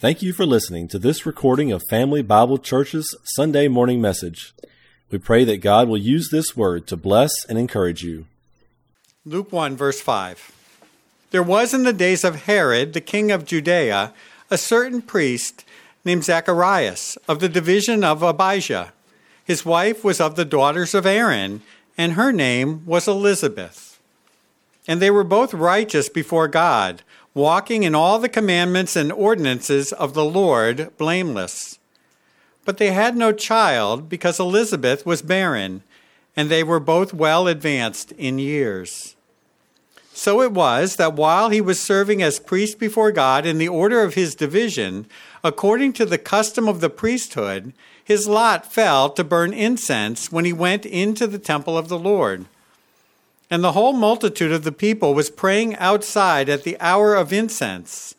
Thank you for listening to this recording of Family Bible Church's Sunday morning message. We pray that God will use this word to bless and encourage you. Luke 1, verse 5. There was in the days of Herod, the king of Judea, a certain priest named Zacharias of the division of Abijah. His wife was of the daughters of Aaron, and her name was Elizabeth. And they were both righteous before God walking in all the commandments and ordinances of the Lord blameless. But they had no child because Elizabeth was barren, and they were both well advanced in years. So it was that while he was serving as priest before God in the order of his division, according to the custom of the priesthood, his lot fell to burn incense when he went into the temple of the Lord. And the whole multitude of the people was praying outside at the hour of incense.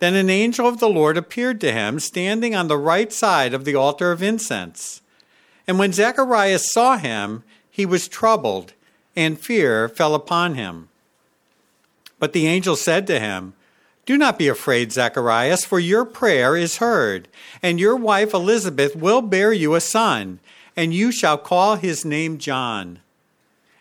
Then an angel of the Lord appeared to him, standing on the right side of the altar of incense. And when Zacharias saw him, he was troubled, and fear fell upon him. But the angel said to him, Do not be afraid, Zacharias, for your prayer is heard, and your wife Elizabeth will bear you a son, and you shall call his name John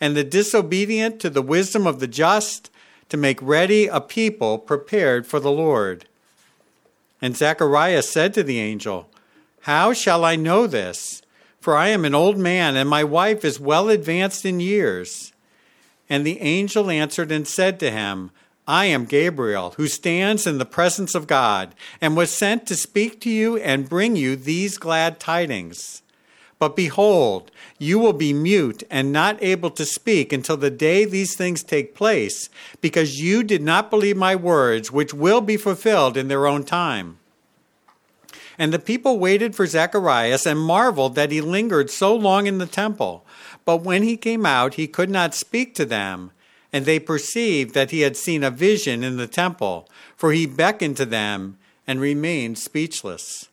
and the disobedient to the wisdom of the just, to make ready a people prepared for the Lord. And Zacharias said to the angel, How shall I know this? For I am an old man, and my wife is well advanced in years. And the angel answered and said to him, I am Gabriel, who stands in the presence of God, and was sent to speak to you and bring you these glad tidings. But behold, you will be mute and not able to speak until the day these things take place, because you did not believe my words, which will be fulfilled in their own time. And the people waited for Zacharias and marveled that he lingered so long in the temple. But when he came out, he could not speak to them. And they perceived that he had seen a vision in the temple, for he beckoned to them and remained speechless.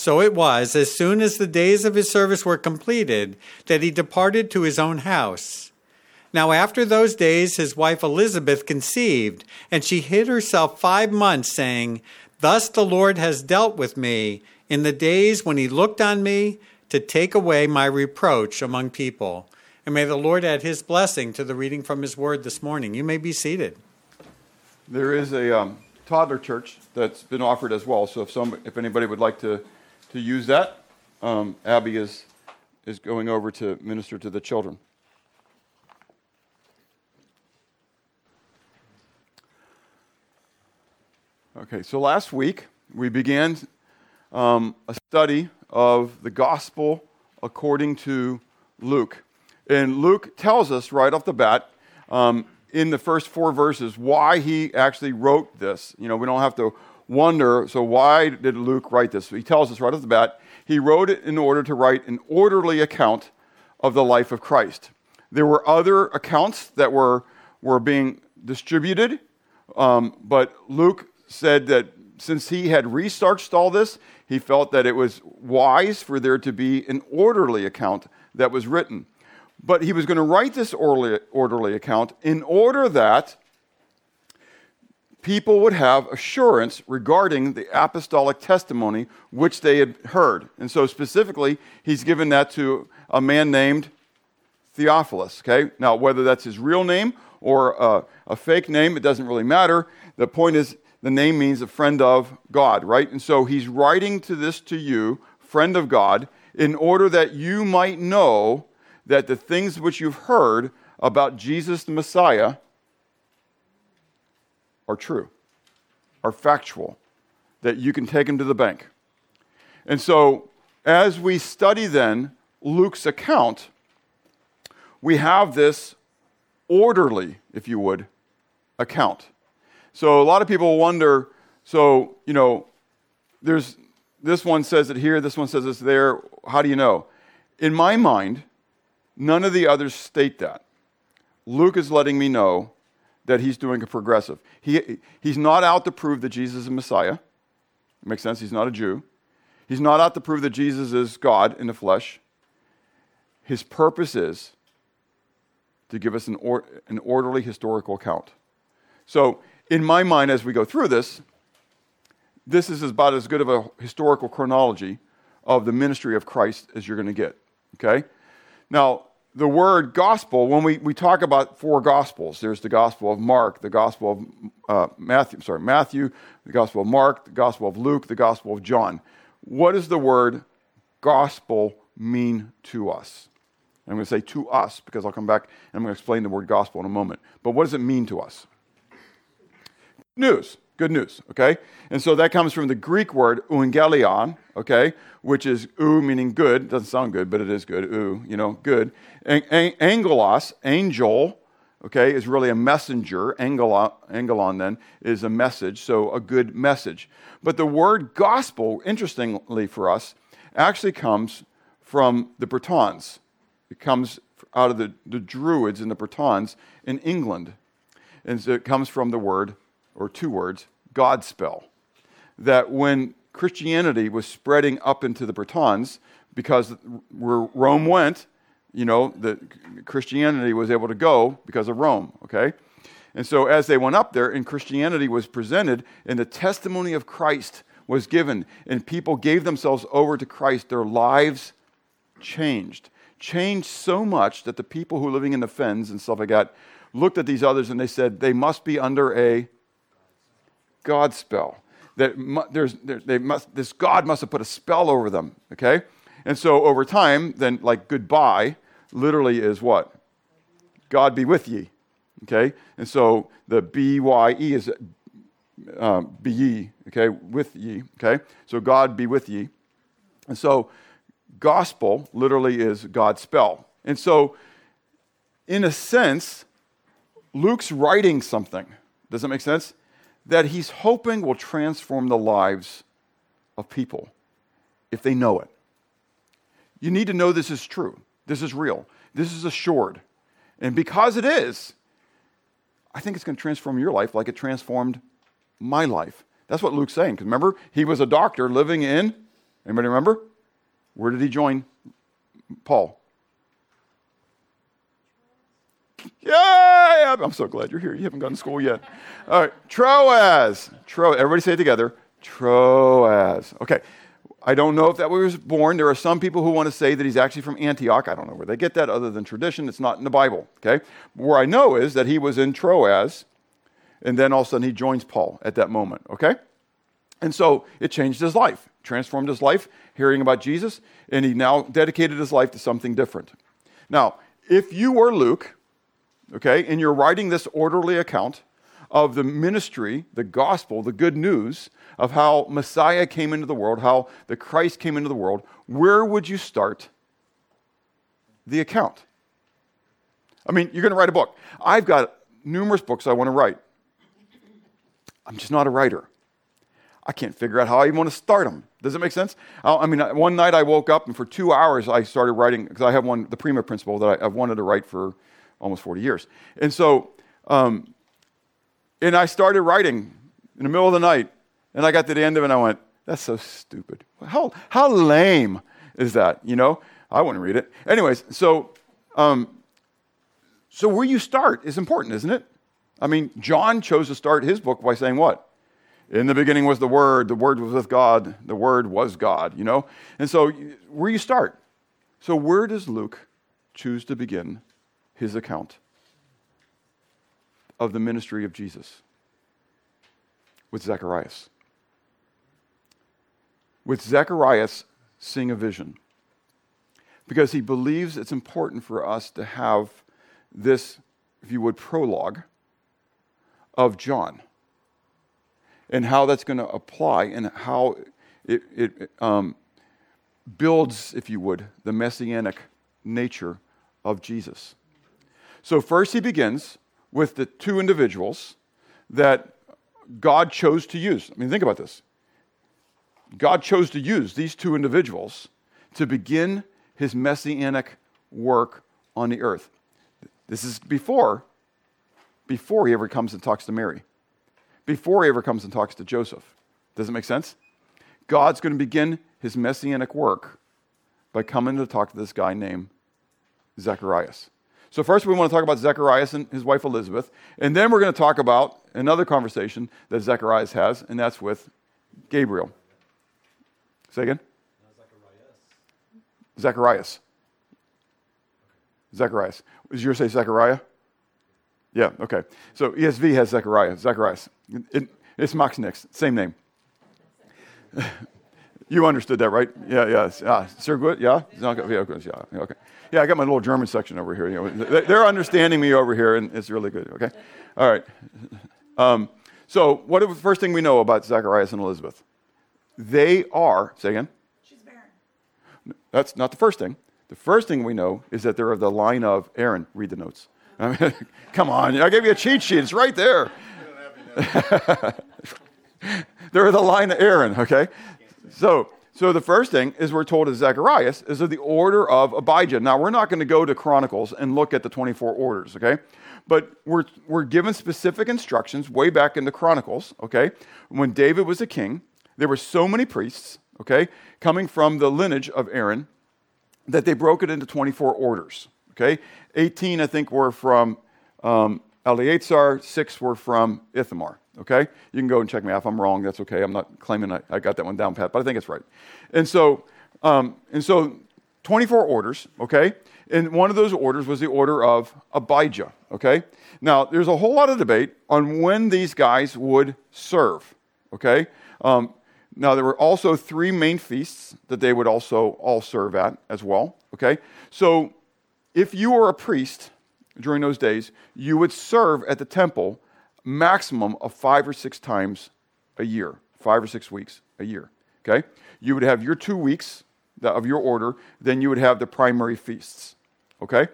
So it was, as soon as the days of his service were completed, that he departed to his own house. Now, after those days, his wife Elizabeth conceived, and she hid herself five months, saying, Thus the Lord has dealt with me in the days when he looked on me to take away my reproach among people. And may the Lord add his blessing to the reading from his word this morning. You may be seated. There is a um, toddler church that's been offered as well. So if, some, if anybody would like to to use that. Um, Abby is, is going over to minister to the children. Okay, so last week we began um, a study of the gospel according to Luke. And Luke tells us right off the bat um, in the first four verses why he actually wrote this. You know, we don't have to wonder so, why did Luke write this? He tells us right off the bat he wrote it in order to write an orderly account of the life of Christ. There were other accounts that were, were being distributed, um, but Luke said that since he had researched all this, he felt that it was wise for there to be an orderly account that was written. But he was going to write this orderly, orderly account in order that people would have assurance regarding the apostolic testimony which they had heard. And so, specifically, he's given that to a man named Theophilus. Okay? Now, whether that's his real name or a, a fake name, it doesn't really matter. The point is, the name means a friend of God, right? And so, he's writing to this to you, friend of God, in order that you might know that the things which you've heard about Jesus the Messiah are true, are factual, that you can take them to the bank. And so, as we study then Luke's account, we have this orderly, if you would, account. So, a lot of people wonder so, you know, there's this one says it here, this one says it's there. How do you know? In my mind, none of the others state that. Luke is letting me know that he's doing a progressive. He, he's not out to prove that Jesus is Messiah. makes sense? He's not a Jew. He's not out to prove that Jesus is God in the flesh. His purpose is to give us an, or, an orderly historical account. So, in my mind, as we go through this, this is about as good of a historical chronology of the ministry of Christ as you're going to get. Okay? Now, the word gospel, when we, we talk about four gospels, there's the gospel of Mark, the gospel of uh, Matthew, sorry, Matthew, the gospel of Mark, the gospel of Luke, the gospel of John. What does the word gospel mean to us? I'm going to say to us because I'll come back and I'm going to explain the word gospel in a moment. But what does it mean to us? News. Good news, okay? And so that comes from the Greek word euangelion, okay, which is eu meaning good. Doesn't sound good, but it is good. Eu, you know, good. angelos, angel, okay, is really a messenger. Angelon, angelon then is a message, so a good message. But the word gospel, interestingly for us, actually comes from the Britons. It comes out of the, the Druids and the Britons in England. And so it comes from the word or two words, Godspell. That when Christianity was spreading up into the Britons, because where Rome went, you know, the Christianity was able to go because of Rome, okay? And so as they went up there and Christianity was presented and the testimony of Christ was given and people gave themselves over to Christ, their lives changed. Changed so much that the people who were living in the fens and stuff like that looked at these others and they said, they must be under a God spell. That there's, they must, this God must have put a spell over them, okay? And so over time, then, like goodbye literally is what? God be with ye, okay? And so the B Y E is um, be ye, okay, with ye, okay? So God be with ye. And so gospel literally is God's spell. And so, in a sense, Luke's writing something. Does that make sense? That he's hoping will transform the lives of people if they know it. You need to know this is true. This is real. This is assured. And because it is, I think it's going to transform your life like it transformed my life. That's what Luke's saying. Because remember, he was a doctor living in, anybody remember? Where did he join Paul? Yeah, I'm so glad you're here. You haven't gone to school yet. All right, Troas. Tro. Everybody say it together. Troas. Okay. I don't know if that was born. There are some people who want to say that he's actually from Antioch. I don't know where they get that other than tradition. It's not in the Bible. Okay. Where I know is that he was in Troas, and then all of a sudden he joins Paul at that moment. Okay. And so it changed his life, transformed his life, hearing about Jesus, and he now dedicated his life to something different. Now, if you were Luke, okay, and you're writing this orderly account of the ministry, the gospel, the good news of how Messiah came into the world, how the Christ came into the world, where would you start the account? I mean, you're going to write a book. I've got numerous books I want to write. I'm just not a writer. I can't figure out how I even want to start them. Does it make sense? I mean, one night I woke up and for two hours I started writing because I have one, the Prima Principle that I, have wanted to write for almost 40 years. And so, um, and I started writing in the middle of the night, and I got to the end of it, and I went, that's so stupid. How, how lame is that? You know, I wouldn't read it. Anyways, so, um, so where you start is important, isn't it? I mean, John chose to start his book by saying what? In the beginning was the Word, the Word was with God, the Word was God, you know? And so, where you start? So, where does Luke choose to begin his account of the ministry of Jesus with Zacharias. With Zacharias seeing a vision. Because he believes it's important for us to have this, if you would, prologue of John and how that's going to apply and how it, it um, builds, if you would, the messianic nature of Jesus. So, first, he begins with the two individuals that God chose to use. I mean, think about this. God chose to use these two individuals to begin his messianic work on the earth. This is before, before he ever comes and talks to Mary, before he ever comes and talks to Joseph. Does it make sense? God's going to begin his messianic work by coming to talk to this guy named Zacharias. So, first, we want to talk about Zacharias and his wife Elizabeth, and then we're going to talk about another conversation that Zacharias has, and that's with Gabriel. Say again? Zacharias. Zacharias. Zacharias. Is yours say Zechariah? Yeah, okay. So ESV has Zechariah. Zacharias. It, it's Max Nix, same name. you understood that, right? Yeah, yeah. Ah, Sir Good? Yeah? Yeah, yeah, okay. Yeah, I got my little German section over here. You know, they're understanding me over here, and it's really good, okay? All right. Um, so, what is the first thing we know about Zacharias and Elizabeth? They are, say again? She's barren. That's not the first thing. The first thing we know is that they're of the line of Aaron. Read the notes. come on, I gave you a cheat sheet. It's right there. they're the line of Aaron, okay? So, so the first thing is we're told of Zacharias is of the order of Abijah. Now, we're not going to go to Chronicles and look at the 24 orders, okay? But we're, we're given specific instructions way back in the Chronicles, okay? When David was a king, there were so many priests, okay, coming from the lineage of Aaron that they broke it into 24 orders. Okay, 18 I think were from um, Eleazar, six were from Ithamar. Okay, you can go and check me out if I'm wrong. That's okay. I'm not claiming I, I got that one down pat, but I think it's right. And so, um, and so, 24 orders. Okay, and one of those orders was the order of Abijah. Okay, now there's a whole lot of debate on when these guys would serve. Okay, um, now, there were also three main feasts that they would also all serve at as well. Okay? So, if you were a priest during those days, you would serve at the temple maximum of five or six times a year, five or six weeks a year. Okay? You would have your two weeks of your order, then you would have the primary feasts. Okay?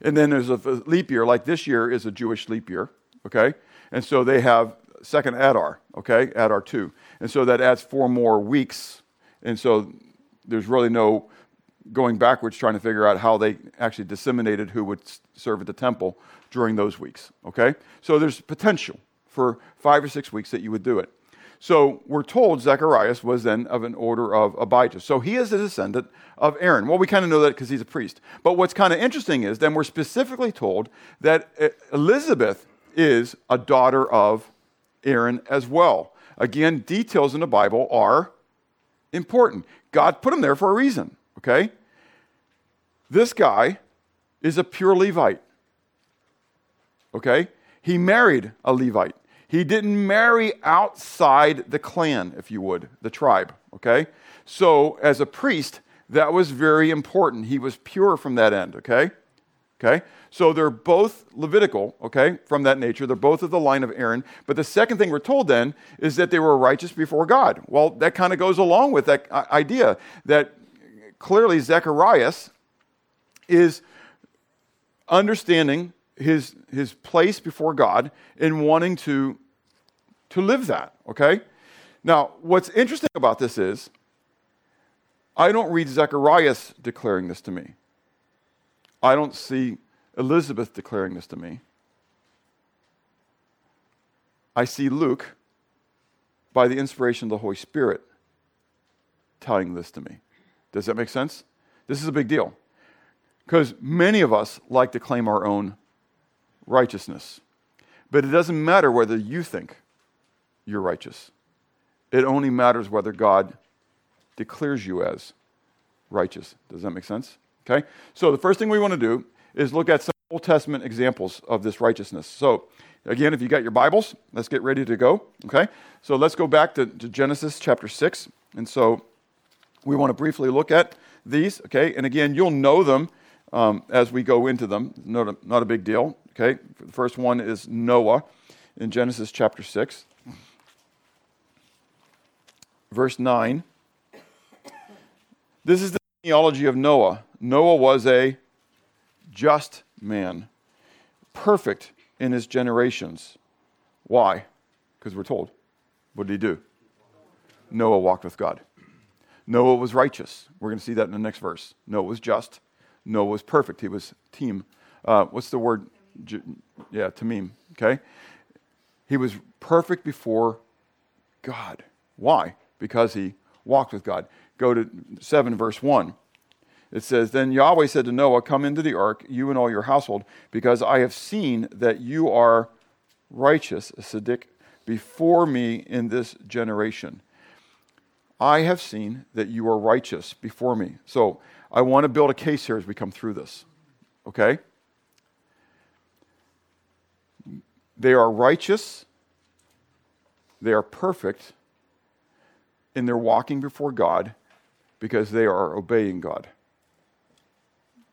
And then there's a leap year, like this year is a Jewish leap year. Okay? And so they have second Adar, okay? Adar 2. And so that adds four more weeks. And so there's really no going backwards trying to figure out how they actually disseminated who would serve at the temple during those weeks, okay? So there's potential for five or six weeks that you would do it. So we're told Zacharias was then of an order of Abijah. So he is a descendant of Aaron. Well, we kind of know that because he's a priest. But what's kind of interesting is then we're specifically told that Elizabeth is a daughter of Aaron as well. Again, details in the Bible are important. God put them there for a reason, okay? This guy is a pure Levite, okay? He married a Levite. He didn't marry outside the clan, if you would, the tribe, okay? So, as a priest, that was very important. He was pure from that end, okay? Okay? So they're both Levitical, okay, from that nature. They're both of the line of Aaron. But the second thing we're told then is that they were righteous before God. Well, that kind of goes along with that uh, idea that clearly Zacharias is understanding his, his place before God and wanting to, to live that, okay? Now, what's interesting about this is I don't read Zacharias declaring this to me. I don't see Elizabeth declaring this to me. I see Luke, by the inspiration of the Holy Spirit, telling this to me. Does that make sense? This is a big deal. Because many of us like to claim our own righteousness. But it doesn't matter whether you think you're righteous, it only matters whether God declares you as righteous. Does that make sense? Okay? So the first thing we want to do is look at some Old Testament examples of this righteousness. So, again, if you got your Bibles, let's get ready to go. Okay? So let's go back to, to Genesis chapter 6. And so we want to briefly look at these. Okay? And again, you'll know them um, as we go into them. Not a, not a big deal. Okay? The first one is Noah in Genesis chapter 6. Verse 9. This is the genealogy of Noah. Noah was a just man, perfect in his generations. Why? Because we're told. What did he do? Noah walked with God. Noah was righteous. We're going to see that in the next verse. Noah was just. Noah was perfect. He was team. Uh, what's the word? Yeah, tamim. Okay? He was perfect before God. Why? Because he walked with God. Go to 7, verse 1. It says, Then Yahweh said to Noah, Come into the ark, you and all your household, because I have seen that you are righteous, Siddiq, before me in this generation. I have seen that you are righteous before me. So I want to build a case here as we come through this. Okay? They are righteous, they are perfect, in they're walking before God because they are obeying God.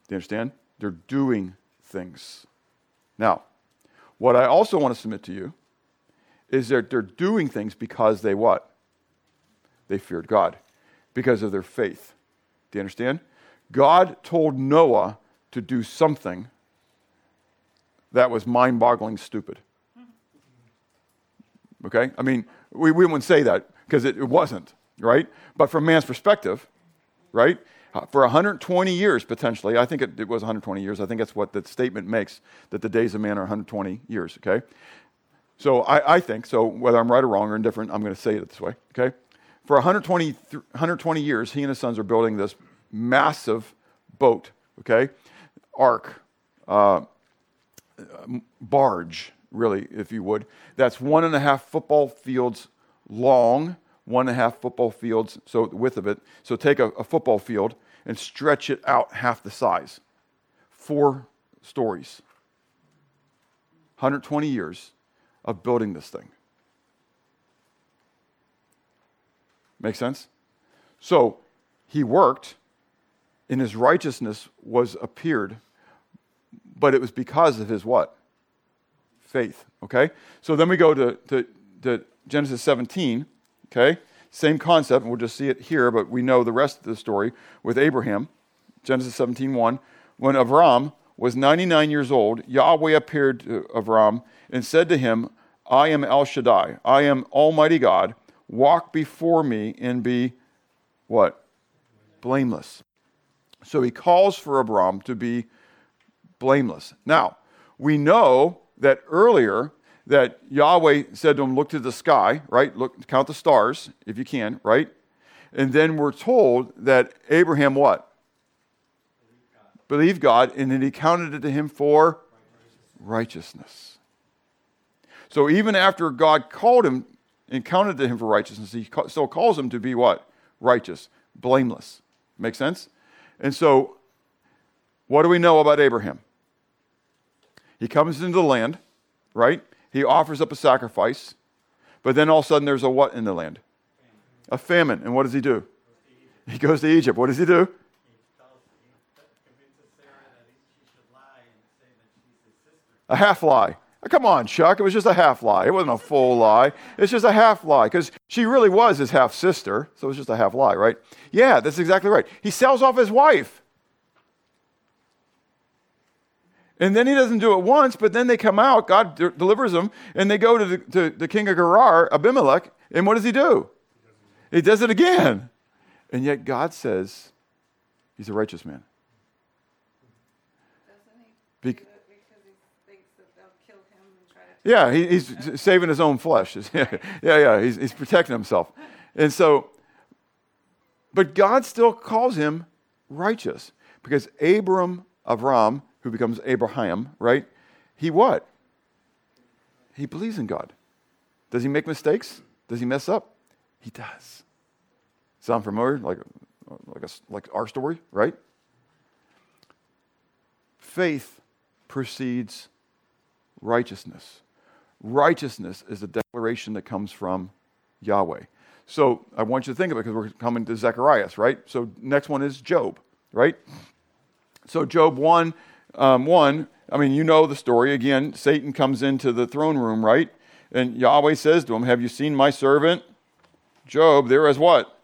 Do you understand? They're doing things. Now, what I also want to submit to you is that they're doing things because they what? They feared God, because of their faith. Do you understand? God told Noah to do something that was mind boggling stupid. Okay? I mean, we, we wouldn't say that because it, it wasn't, right? But from man's perspective, right? Uh, for 120 years, potentially, I think it, it was 120 years. I think that's what the statement makes that the days of man are 120 years, okay? So I, I think, so whether I'm right or wrong or indifferent, I'm going to say it this way, okay? For 120, 120 years, he and his sons are building this massive boat, okay? Ark, uh, barge, really, if you would. That's one and a half football fields long, one and a half football fields, so the width of it. So take a, a football field and stretch it out half the size. Four stories. 120 years of building this thing. Make sense? So he worked, and his righteousness was appeared, but it was because of his what? Faith. Okay? So then we go to, to, to Genesis 17. Okay? Same concept, and we'll just see it here, but we know the rest of the story with Abraham. Genesis 17 1. When Avram was 99 years old, Yahweh appeared to Avram and said to him, I am El Shaddai. I am Almighty God. Walk before me and be what? Blameless. So he calls for Abram to be blameless. Now, we know that earlier that Yahweh said to him, Look to the sky, right? Look, count the stars if you can, right? And then we're told that Abraham what? Believed God, and then he counted it to him for righteousness. So even after God called him and counted to him for righteousness, he still calls him to be what? Righteous, blameless. Make sense? And so, what do we know about Abraham? He comes into the land, right? He offers up a sacrifice, but then all of a sudden there's a what in the land? A famine. And what does he do? He goes to Egypt. What does he do? A half lie. Uh, come on, Chuck. It was just a half lie. It wasn't a full lie. It's just a half lie because she really was his half sister. So it was just a half lie, right? Yeah, that's exactly right. He sells off his wife. And then he doesn't do it once, but then they come out, God de- delivers them, and they go to the, to the king of Gerar, Abimelech, and what does he do? He does it again. And yet God says he's a righteous man. Be- yeah, he, he's saving his own flesh. yeah, yeah, he's, he's protecting himself. And so, but God still calls him righteous because Abram, Avram, who becomes Abraham, right? He what? He believes in God. Does he make mistakes? Does he mess up? He does. Sound familiar? Like, like, a, like our story, right? Faith precedes righteousness. Righteousness is a declaration that comes from Yahweh. So I want you to think of it because we're coming to Zechariah, right? So next one is Job, right? So Job 1, um, 1, I mean, you know the story. Again, Satan comes into the throne room, right? And Yahweh says to him, Have you seen my servant Job? There is what?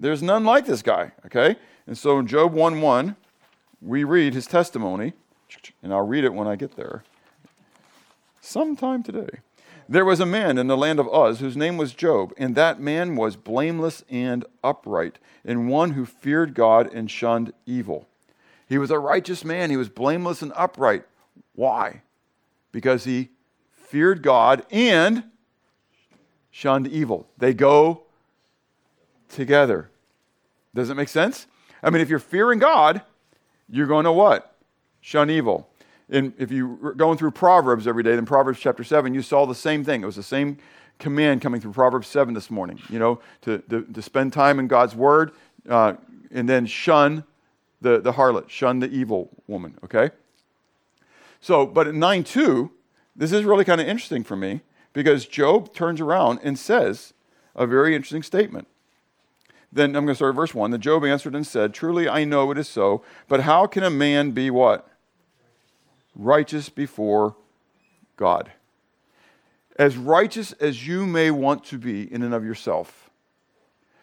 There's none like this guy, okay? And so in Job 1 1, we read his testimony, and I'll read it when I get there sometime today. There was a man in the land of Uz whose name was Job, and that man was blameless and upright, and one who feared God and shunned evil. He was a righteous man. He was blameless and upright. Why? Because he feared God and shunned evil. They go together. Does it make sense? I mean, if you're fearing God, you're going to what? Shun evil. And if you're going through Proverbs every day, then Proverbs chapter 7, you saw the same thing. It was the same command coming through Proverbs 7 this morning, you know, to, to, to spend time in God's word uh, and then shun the, the harlot, shun the evil woman, okay? So, but at 9 2, this is really kind of interesting for me because Job turns around and says a very interesting statement. Then I'm going to start at verse 1. Then Job answered and said, Truly I know it is so, but how can a man be what? Righteous before God. As righteous as you may want to be in and of yourself,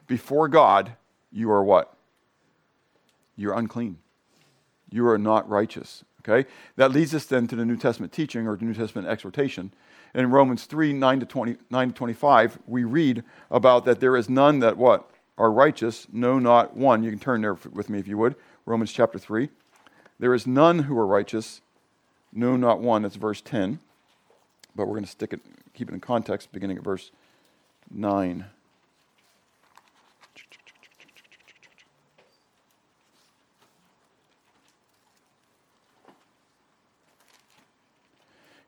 before God, you are what? You're unclean. You are not righteous. Okay? That leads us then to the New Testament teaching or the New Testament exhortation. In Romans 3 9 to, 20, 9 to 25, we read about that there is none that what? Are righteous, no, not one. You can turn there with me if you would. Romans chapter 3. There is none who are righteous, no, not one. That's verse 10. But we're going to stick it, keep it in context, beginning at verse 9.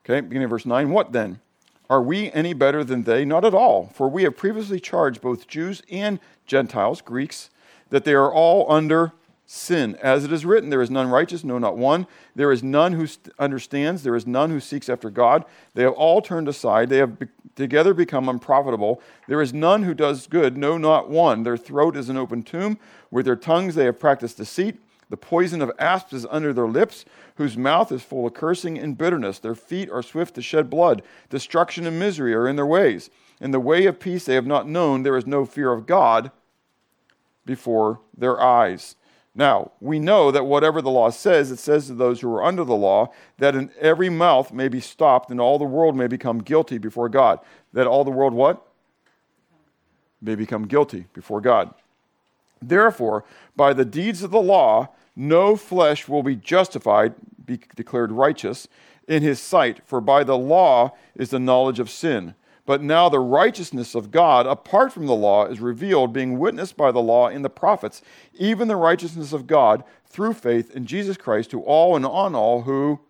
Okay, beginning of verse 9. What then? Are we any better than they? Not at all. For we have previously charged both Jews and Gentiles, Greeks, that they are all under sin. As it is written, there is none righteous, no, not one. There is none who st- understands. There is none who seeks after God. They have all turned aside. They have be- together become unprofitable. There is none who does good, no, not one. Their throat is an open tomb. With their tongues they have practiced deceit. The poison of asps is under their lips, whose mouth is full of cursing and bitterness. Their feet are swift to shed blood. Destruction and misery are in their ways. In the way of peace they have not known. There is no fear of God before their eyes. Now, we know that whatever the law says, it says to those who are under the law that in every mouth may be stopped and all the world may become guilty before God. That all the world what? May become guilty before God. Therefore, by the deeds of the law, no flesh will be justified, be declared righteous in his sight, for by the law is the knowledge of sin. But now the righteousness of God, apart from the law, is revealed, being witnessed by the law in the prophets, even the righteousness of God through faith in Jesus Christ to all and on all who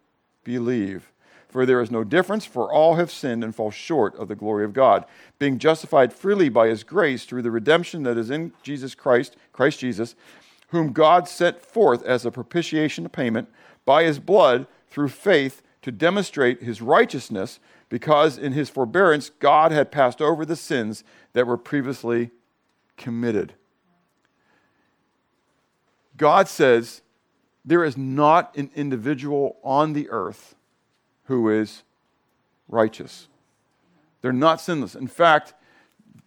believe. For there is no difference, for all have sinned and fall short of the glory of God, being justified freely by his grace through the redemption that is in Jesus Christ, Christ Jesus whom God set forth as a propitiation payment by his blood through faith to demonstrate his righteousness, because in his forbearance God had passed over the sins that were previously committed. God says there is not an individual on the earth who is righteous. They're not sinless. In fact,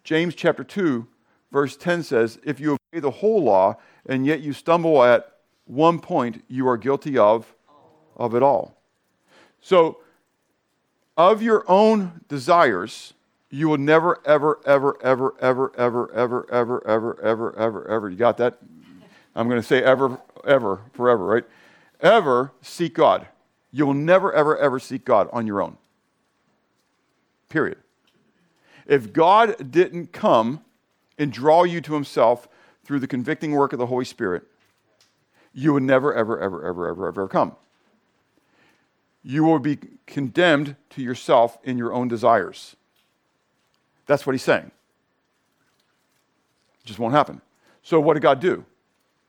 James chapter 2, verse 10 says, If you obey the whole law, and yet you stumble at one point, you are guilty of, of it all. So, of your own desires, you will never, ever, ever, ever, ever, ever, ever, ever, ever, ever, ever, ever. You got that? I'm going to say ever, ever, forever, right? Ever seek God. You'll never, ever, ever seek God on your own. Period. If God didn't come and draw you to Himself through the convicting work of the Holy Spirit, you would never, ever, ever, ever, ever, ever come. You will be condemned to yourself in your own desires. That's what he's saying. It just won't happen. So, what did God do?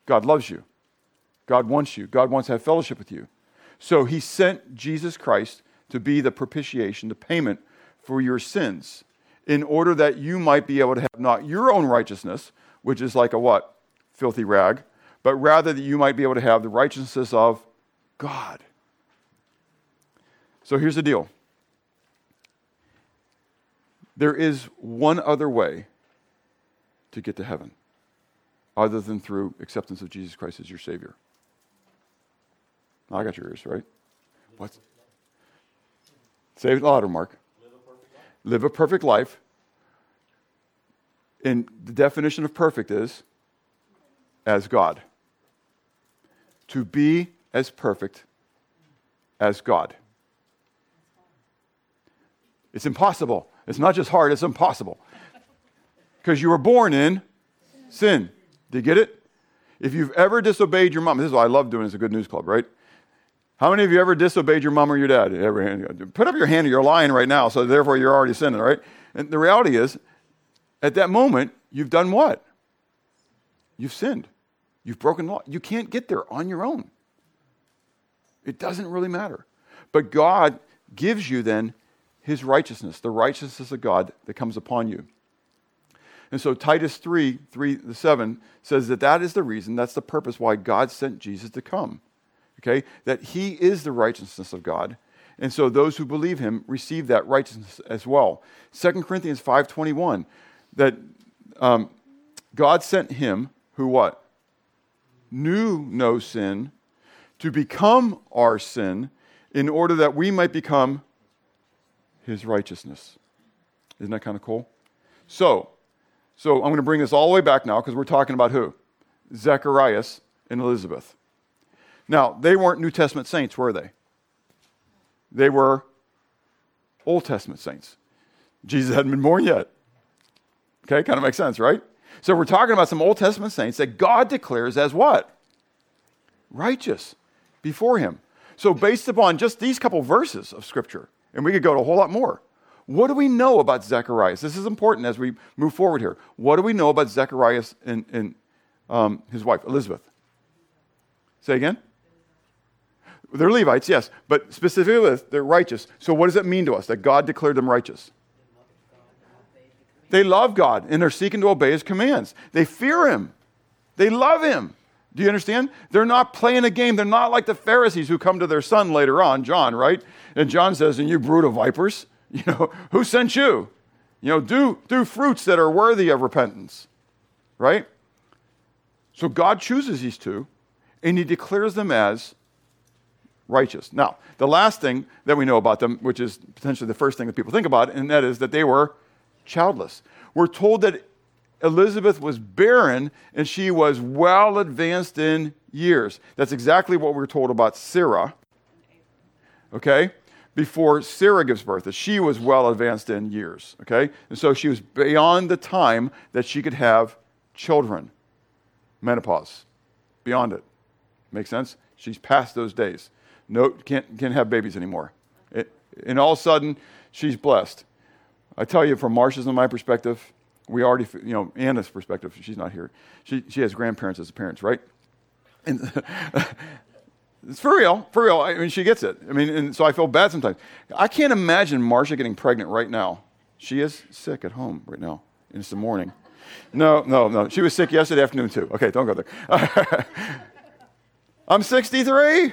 God loves you. God wants you. God wants to have fellowship with you. So, he sent Jesus Christ to be the propitiation, the payment for your sins, in order that you might be able to have not your own righteousness, which is like a what? Filthy rag, but rather that you might be able to have the righteousness of God. So here's the deal there is one other way to get to heaven other than through acceptance of Jesus Christ as your Savior. I got your ears, right? What? Say it louder, Mark. live a perfect life. And the definition of perfect is as God. To be as perfect as God. It's impossible. It's not just hard, it's impossible. Because you were born in sin. Do you get it? If you've ever disobeyed your mom, this is what I love doing as a good news club, right? How many of you ever disobeyed your mom or your dad? Put up your hand, you're lying right now, so therefore you're already sinning, right? And the reality is, at that moment, you've done what? You've sinned. You've broken law. You can't get there on your own. It doesn't really matter. But God gives you then his righteousness, the righteousness of God that comes upon you. And so Titus 3, 3 the 7 says that that is the reason, that's the purpose why God sent Jesus to come. Okay? That he is the righteousness of God. And so those who believe him receive that righteousness as well. 2 Corinthians 5.21, that um, God sent him who what? Knew no sin to become our sin in order that we might become his righteousness. Isn't that kind of cool? So, so I'm going to bring this all the way back now because we're talking about who? Zacharias and Elizabeth. Now, they weren't New Testament saints, were they? They were Old Testament saints. Jesus hadn't been born yet. Okay, kind of makes sense, right? So we're talking about some Old Testament saints that God declares as what? Righteous before him. So based upon just these couple verses of scripture, and we could go to a whole lot more. What do we know about Zacharias? This is important as we move forward here. What do we know about Zacharias and, and um, his wife, Elizabeth? Say again? They're Levites, yes, but specifically, they're righteous. So, what does it mean to us that God declared them righteous? They love God and they're seeking to obey His commands. They fear Him, they love Him. Do you understand? They're not playing a game. They're not like the Pharisees who come to their son later on, John, right? And John says, And you brood of vipers, you know, who sent you? You know, do, do fruits that are worthy of repentance, right? So God chooses these two and He declares them as righteous. Now, the last thing that we know about them, which is potentially the first thing that people think about, and that is that they were childless. We're told that Elizabeth was barren and she was well advanced in years. That's exactly what we're told about Sarah. Okay? Before Sarah gives birth, that she was well advanced in years. Okay? And so she was beyond the time that she could have children. Menopause. Beyond it. Make sense? She's past those days no, can't, can't have babies anymore. It, and all of a sudden, she's blessed. I tell you, from Marsha's and my perspective, we already, you know, Anna's perspective, she's not here. She, she has grandparents as parents, right? And it's for real, for real. I mean, she gets it. I mean, and so I feel bad sometimes. I can't imagine Marcia getting pregnant right now. She is sick at home right now. And it's the morning. No, no, no. She was sick yesterday afternoon too. Okay, don't go there. I'm 63.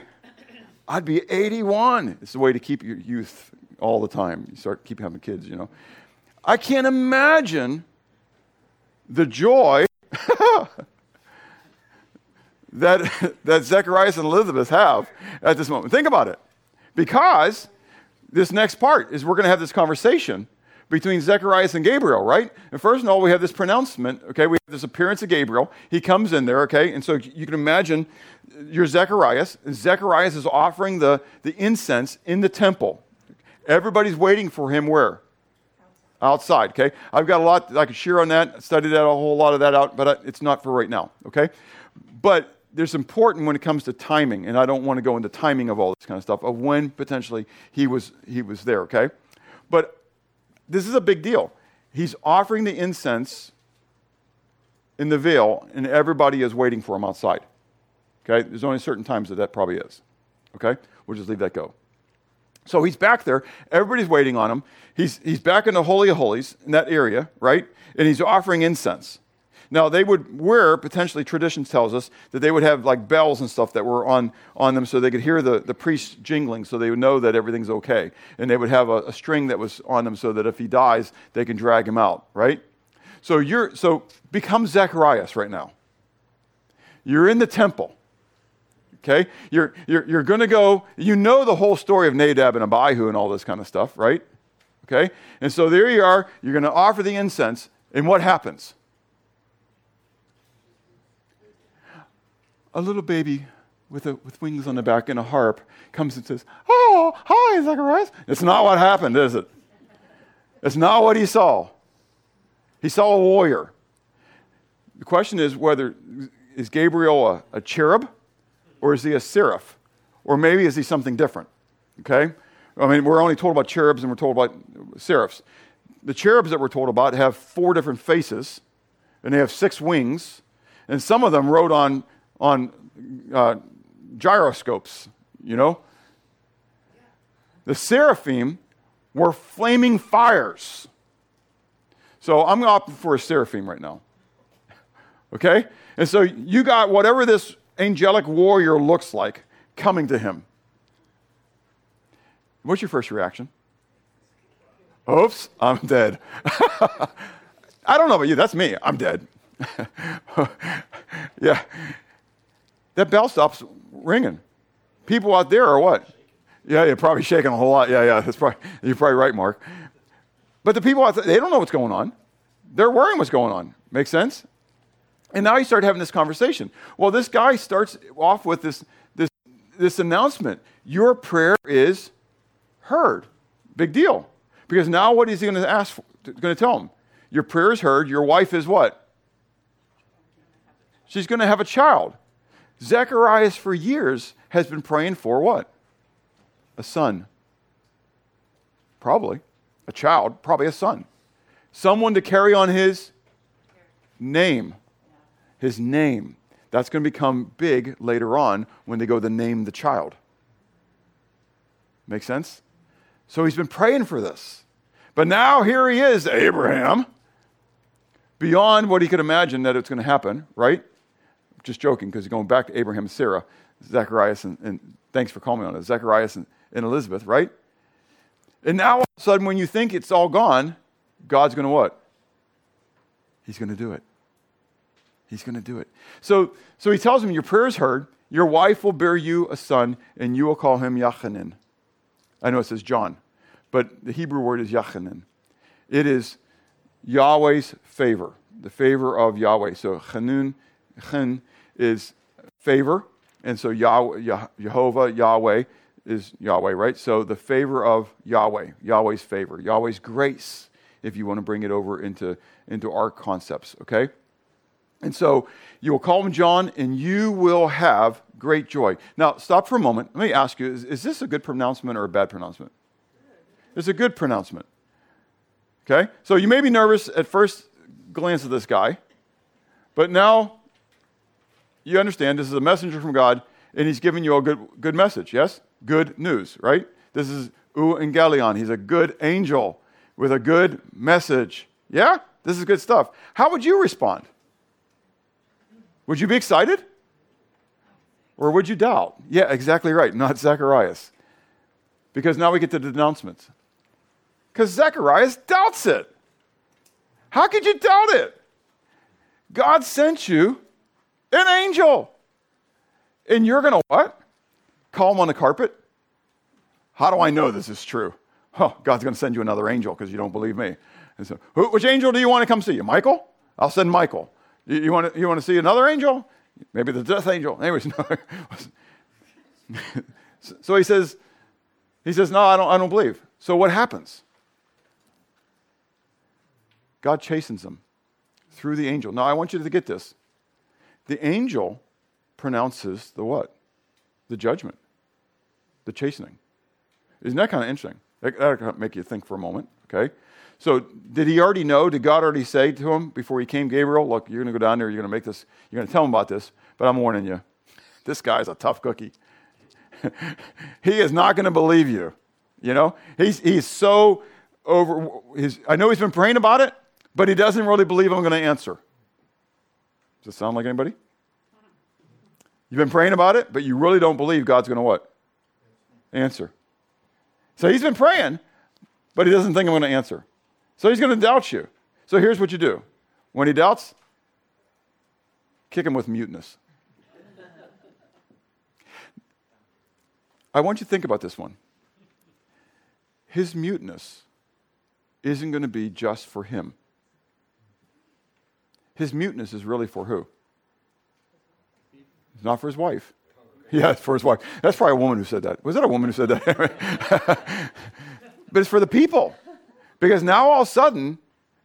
I'd be 81. It's the way to keep your youth all the time. You start keep having kids, you know. I can't imagine the joy that, that Zacharias and Elizabeth have at this moment. Think about it. Because this next part is we're going to have this conversation between Zacharias and Gabriel, right? And first of all, we have this pronouncement, okay? We have this appearance of Gabriel. He comes in there, okay? And so you can imagine you're Zacharias. Zacharias is offering the, the incense in the temple. Everybody's waiting for him where? Outside, okay? I've got a lot I could share on that, studied that, a whole lot of that out, but it's not for right now, okay? But there's important when it comes to timing, and I don't want to go into timing of all this kind of stuff, of when potentially he was, he was there, okay? But this is a big deal. He's offering the incense in the veil, and everybody is waiting for him outside. Okay? There's only certain times that that probably is. Okay? We'll just leave that go. So he's back there. Everybody's waiting on him. He's, he's back in the Holy of Holies in that area, right? And he's offering incense. Now, they would wear, potentially, tradition tells us, that they would have like bells and stuff that were on, on them so they could hear the, the priest jingling so they would know that everything's okay. And they would have a, a string that was on them so that if he dies, they can drag him out, right? So you're, so become Zacharias right now. You're in the temple. Okay? You're, you're, you're going to go, you know the whole story of Nadab and Abihu and all this kind of stuff, right? Okay? And so there you are. You're going to offer the incense. And what happens? A little baby with, a, with wings on the back and a harp comes and says, Oh, hi, Zacharias. It's not what happened, is it? It's not what he saw. He saw a warrior. The question is whether is Gabriel a, a cherub or is he a seraph? Or maybe is he something different? Okay? I mean, we're only told about cherubs and we're told about seraphs. The cherubs that we're told about have four different faces and they have six wings, and some of them rode on, on uh, gyroscopes, you know? The seraphim were flaming fires. So I'm opting for a seraphim right now. Okay? And so you got whatever this angelic warrior looks like coming to him. What's your first reaction? Oops, I'm dead. I don't know about you, that's me. I'm dead. yeah. That bell stops ringing. People out there are what? Yeah, you're probably shaking a whole lot. Yeah, yeah, that's probably, you're probably right, Mark. But the people out there, they don't know what's going on. They're worrying what's going on. Make sense? And now you start having this conversation. Well, this guy starts off with this, this, this announcement Your prayer is heard. Big deal. Because now what is he going to ask? For, going to tell him? Your prayer is heard. Your wife is what? She's going to have a child. Zacharias, for years, has been praying for what? A son. Probably. A child, probably a son. Someone to carry on his name. His name. That's going to become big later on when they go to name the child. Make sense? So he's been praying for this. But now here he is, Abraham, beyond what he could imagine that it's going to happen, right? Just joking because he's going back to Abraham and Sarah, Zacharias, and, and thanks for calling me on it, Zacharias and, and Elizabeth, right? And now all of a sudden, when you think it's all gone, God's going to what? He's going to do it. He's going to do it. So, so he tells him, Your prayer is heard. Your wife will bear you a son, and you will call him Yachanan. I know it says John, but the Hebrew word is Yachanan. It is Yahweh's favor, the favor of Yahweh. So Chanun, Chen is favor, and so Yahweh, Jehovah, Yahweh is Yahweh, right? So the favor of Yahweh, Yahweh's favor, Yahweh's grace, if you want to bring it over into, into our concepts, okay? And so you will call him John, and you will have great joy. Now, stop for a moment. Let me ask you is, is this a good pronouncement or a bad pronouncement? It's a good pronouncement. Okay? So you may be nervous at first glance at this guy, but now you understand this is a messenger from God, and he's giving you a good, good message, yes? Good news, right? This is Euangelion. He's a good angel with a good message. Yeah? This is good stuff. How would you respond? Would you be excited? Or would you doubt? Yeah, exactly right. Not Zacharias. Because now we get to the denouncements. Because Zacharias doubts it. How could you doubt it? God sent you an angel. And you're going to what? Call him on the carpet? How do I know this is true? Oh, God's going to send you another angel because you don't believe me. And so, which angel do you want to come see you? Michael? I'll send Michael. You, you, want, to, you want to see another angel? Maybe the death angel. Anyways, no. so he says, he says, no, I don't, I don't believe. So what happens? God chastens him through the angel. Now I want you to get this. The angel pronounces the what? The judgment, the chastening. Isn't that kind of interesting? That, that'll make you think for a moment, okay? So, did he already know? Did God already say to him before he came, Gabriel, look, you're going to go down there, you're going to make this, you're going to tell him about this, but I'm warning you, this guy's a tough cookie. he is not going to believe you. You know, he's, he's so over, I know he's been praying about it, but he doesn't really believe I'm going to answer. Does it sound like anybody? You've been praying about it, but you really don't believe God's going to what? Answer. So he's been praying, but he doesn't think I'm going to answer. So he's going to doubt you. So here's what you do when he doubts, kick him with muteness. I want you to think about this one. His muteness isn't going to be just for him. His muteness is really for who? It's not for his wife. Yeah, it's for his wife. That's probably a woman who said that. Was that a woman who said that? but it's for the people. Because now all of a sudden,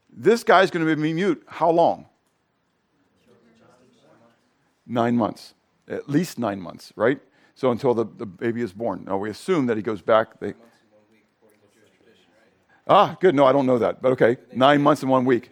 this guy's going to be mute. How long? Nine months. At least nine months, right? So until the, the baby is born. Now we assume that he goes back. They, ah, good. No, I don't know that. But okay. Nine months and one week.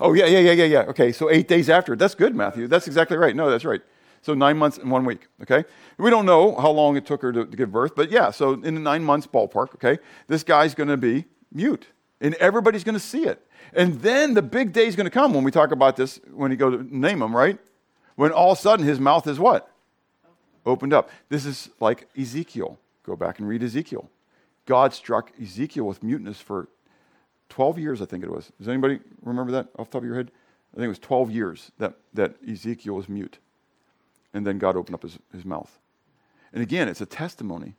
Oh, yeah, yeah, yeah, yeah, yeah. Okay, so eight days after. That's good, Matthew. That's exactly right. No, that's right. So nine months and one week, okay? We don't know how long it took her to, to give birth, but yeah, so in the nine months ballpark, okay, this guy's to be mute, and everybody's to see it. And then the big day is to come when we talk about this, when you go to name him, right? When all of a sudden his mouth is what? Opened up. This is like Ezekiel. Go back and read Ezekiel. God struck Ezekiel with muteness for 12 years, I think it was. Does anybody remember that off the top of your head? I think it was 12 years that, that Ezekiel was mute and then God opened up his, his mouth. And again, it's a testimony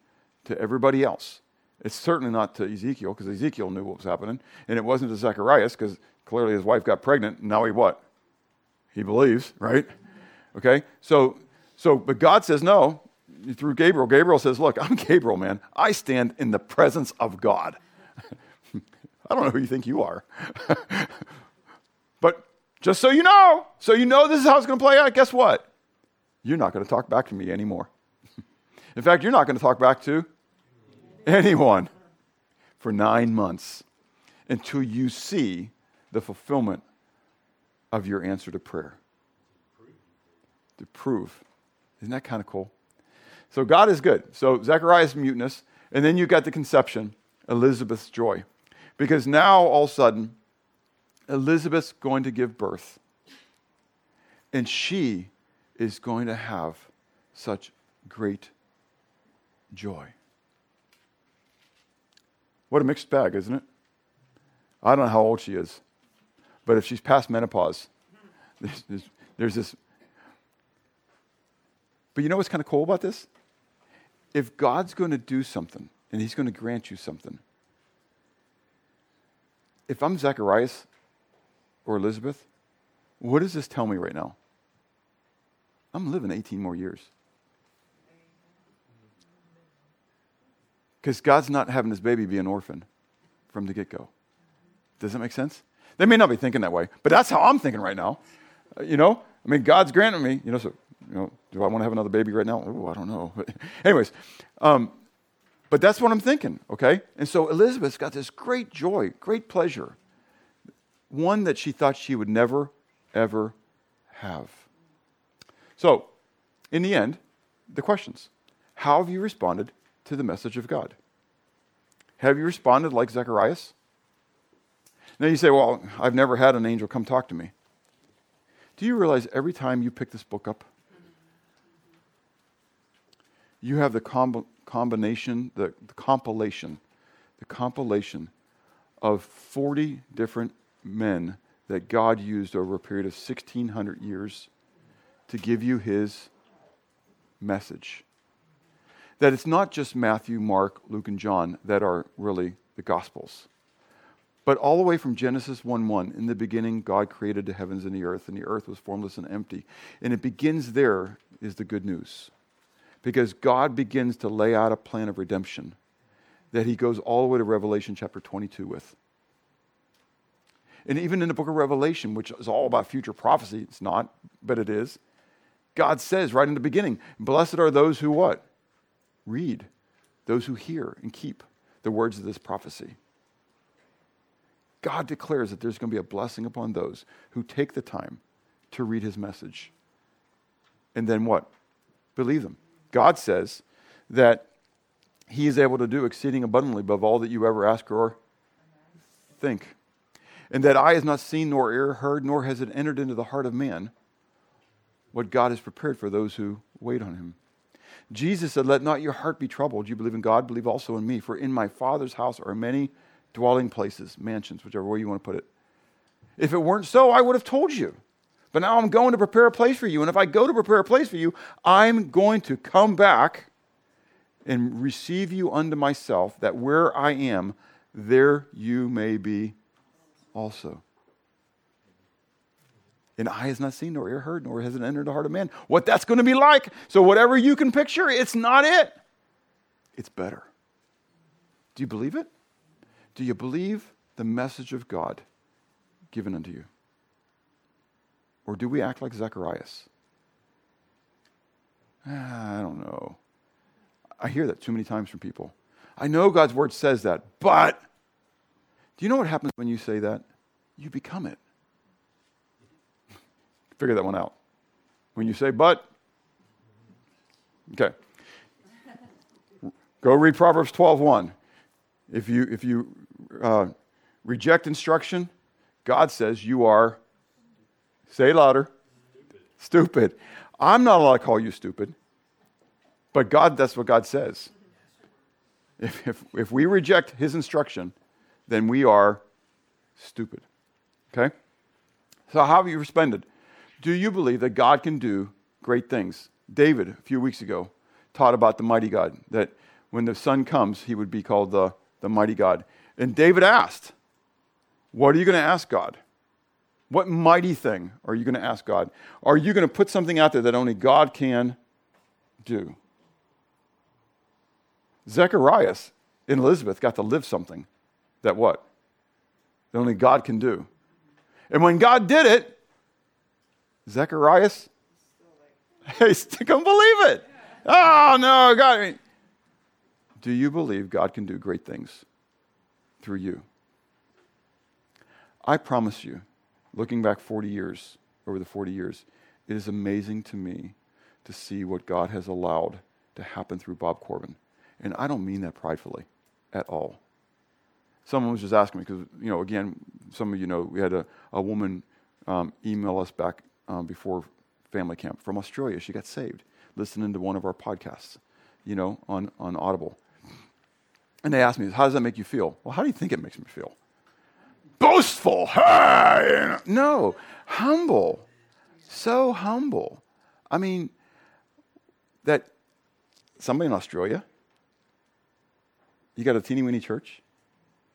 to everybody else. It's certainly not to Ezekiel, because Ezekiel knew what was happening. And it wasn't to Zacharias, because clearly his wife got pregnant, and now he what? He believes, right? Okay? So, so, but God says no through Gabriel. Gabriel says, Look, I'm Gabriel, man. I stand in the presence of God. I don't know who you think you are. but just so you know, so you know this is how it's going to play out, guess what? You're not going to talk back to me anymore. In fact, you're not going to talk back to anyone for nine months until you see the fulfillment of your answer to prayer. To prove. Isn't that kind of cool? So God is good. So Zechariah's muteness, and then you got the conception, Elizabeth's joy. Because now all of a sudden, Elizabeth's going to give birth. And she is going to have such great joy. What a mixed bag, isn't it? I don't know how old she is, but if she's past menopause, there's, there's, there's this. But you know what's kind of cool about this? If God's going to do something and He's going to grant you something, if I'm Zacharias or Elizabeth, what does this tell me right now? I'm living 18 more years. Because God's not having his baby be an orphan from the get go. Does that make sense? They may not be thinking that way, but that's how I'm thinking right now. Uh, you know, I mean, God's granting me, you know, so, you know, do I want to have another baby right now? Oh, I don't know. But anyways, um, but that's what I'm thinking, okay? And so Elizabeth's got this great joy, great pleasure, one that she thought she would never, ever have. So, in the end, the questions How have you responded to the message of God? Have you responded like Zacharias? Now you say, Well, I've never had an angel come talk to me. Do you realize every time you pick this book up, you have the comb- combination, the, the compilation, the compilation of 40 different men that God used over a period of 1,600 years to give you his message. That it's not just Matthew, Mark, Luke, and John that are really the Gospels. But all the way from Genesis 1 1, in the beginning, God created the heavens and the earth, and the earth was formless and empty. And it begins there, is the good news. Because God begins to lay out a plan of redemption that he goes all the way to Revelation chapter 22 with. And even in the book of Revelation, which is all about future prophecy, it's not, but it is. God says right in the beginning, blessed are those who what? Read. Those who hear and keep the words of this prophecy. God declares that there's going to be a blessing upon those who take the time to read his message. And then what? Believe them. God says that he is able to do exceeding abundantly above all that you ever ask or think. And that eye has not seen, nor ear heard, nor has it entered into the heart of man what God has prepared for those who wait on him. Jesus said, Let not your heart be troubled. You believe in God, believe also in me. For in my Father's house are many dwelling places, mansions, whichever way you want to put it. If it weren't so, I would have told you. But now I'm going to prepare a place for you. And if I go to prepare a place for you, I'm going to come back and receive you unto myself, that where I am, there you may be also. And eye has not seen, nor ear heard, nor has it entered the heart of man. What that's going to be like. So, whatever you can picture, it's not it. It's better. Do you believe it? Do you believe the message of God given unto you? Or do we act like Zacharias? Ah, I don't know. I hear that too many times from people. I know God's word says that, but do you know what happens when you say that? You become it. Figure that one out. When you say but, okay. Go read Proverbs 12:1. If you if you uh, reject instruction, God says you are. Say louder. Stupid. stupid. I'm not allowed to call you stupid, but God, that's what God says. If, if, if we reject His instruction, then we are stupid. Okay? So, how have you responded? Do you believe that God can do great things? David, a few weeks ago, taught about the mighty God, that when the Son comes, he would be called the, the mighty God. And David asked, What are you going to ask God? What mighty thing are you going to ask God? Are you going to put something out there that only God can do? Zechariah and Elizabeth got to live something that what? That only God can do. And when God did it, Zacharias, hey, couldn't believe it. Oh no, God. Do you believe God can do great things through you? I promise you, looking back 40 years, over the 40 years, it is amazing to me to see what God has allowed to happen through Bob Corbin. And I don't mean that pridefully at all. Someone was just asking me, because, you know, again, some of you know, we had a, a woman um, email us back um, before family camp from Australia. She got saved listening to one of our podcasts, you know, on, on Audible. And they asked me, How does that make you feel? Well, how do you think it makes me feel? Boastful. Hey! No, humble. So humble. I mean, that somebody in Australia, you got a teeny weeny church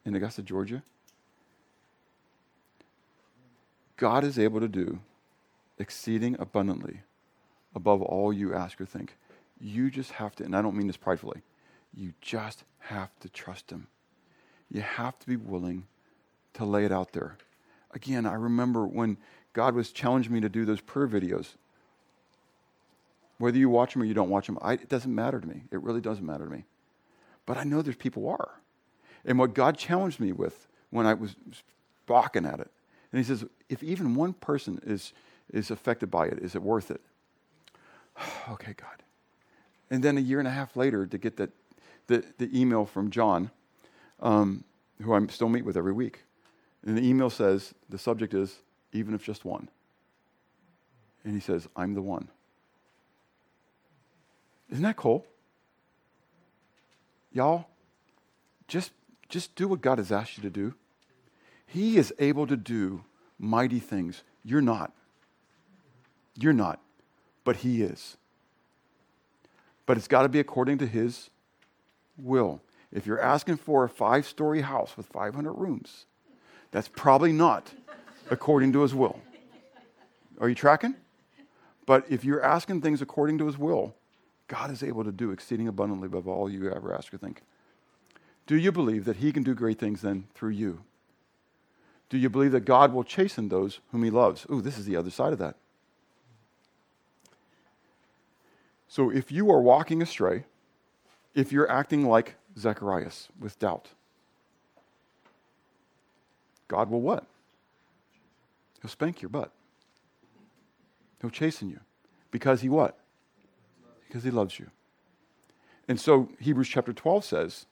in Augusta, Georgia. God is able to do exceeding abundantly above all you ask or think. You just have to, and I don't mean this pridefully, you just have to trust Him. You have to be willing to lay it out there. Again, I remember when God was challenging me to do those prayer videos. Whether you watch them or you don't watch them, I, it doesn't matter to me. It really doesn't matter to me. But I know there's people are. And what God challenged me with when I was balking at it, and He says, if even one person is is affected by it. Is it worth it? okay, God. And then a year and a half later, to get the, the, the email from John, um, who I still meet with every week. And the email says, the subject is, even if just one. And he says, I'm the one. Isn't that cool? Y'all, just, just do what God has asked you to do. He is able to do mighty things. You're not. You're not, but He is. But it's got to be according to His will. If you're asking for a five story house with 500 rooms, that's probably not according to His will. Are you tracking? But if you're asking things according to His will, God is able to do exceeding abundantly above all you ever ask or think. Do you believe that He can do great things then through you? Do you believe that God will chasten those whom He loves? Ooh, this is the other side of that. So if you are walking astray, if you're acting like Zacharias with doubt, God will what? He'll spank your butt. He'll chasten you. Because he what? Because he loves you. And so Hebrews chapter 12 says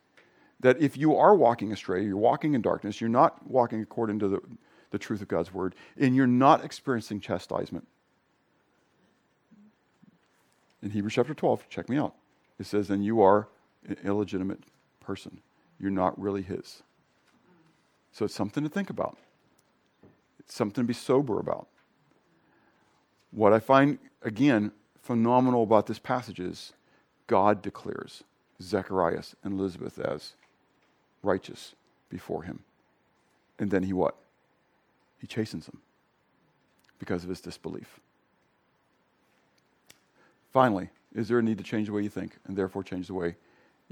that if you are walking astray, you're walking in darkness, you're not walking according to the, the truth of God's word, and you're not experiencing chastisement, in Hebrews chapter 12, check me out. It says, then you are an illegitimate person. You're not really his. So it's something to think about. It's something to be sober about. What I find, again, phenomenal about this passage is God declares Zacharias and Elizabeth as righteous, before him. And then he what? He chastens them because of his disbelief. Finally, is there a need to change the way you think and therefore change the way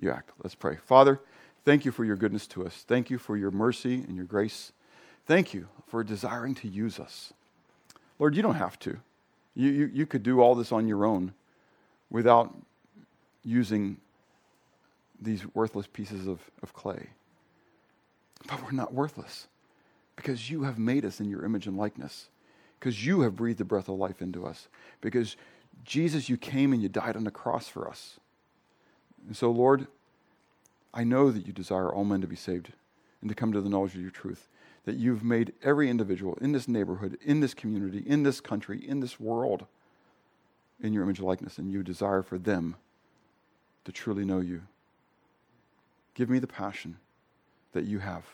you act? Let's pray. Father, thank you for your goodness to us. Thank you for your mercy and your grace. Thank you for desiring to use us. Lord, you don't have to. You, you, you could do all this on your own without using these worthless pieces of, of clay. But we're not worthless because you have made us in your image and likeness, because you have breathed the breath of life into us, because Jesus, you came and you died on the cross for us. And so, Lord, I know that you desire all men to be saved and to come to the knowledge of your truth, that you've made every individual in this neighborhood, in this community, in this country, in this world, in your image and likeness, and you desire for them to truly know you. Give me the passion that you have.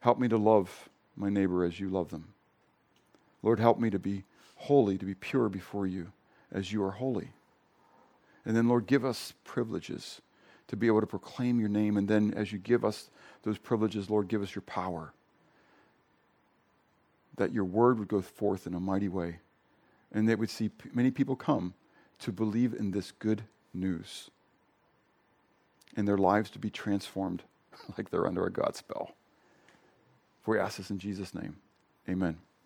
Help me to love my neighbor as you love them. Lord, help me to be holy, to be pure before you as you are holy. And then, Lord, give us privileges to be able to proclaim your name. And then, as you give us those privileges, Lord, give us your power. That your word would go forth in a mighty way. And that would see many people come to believe in this good news. And their lives to be transformed like they're under a God spell. For we ask this in Jesus' name. Amen.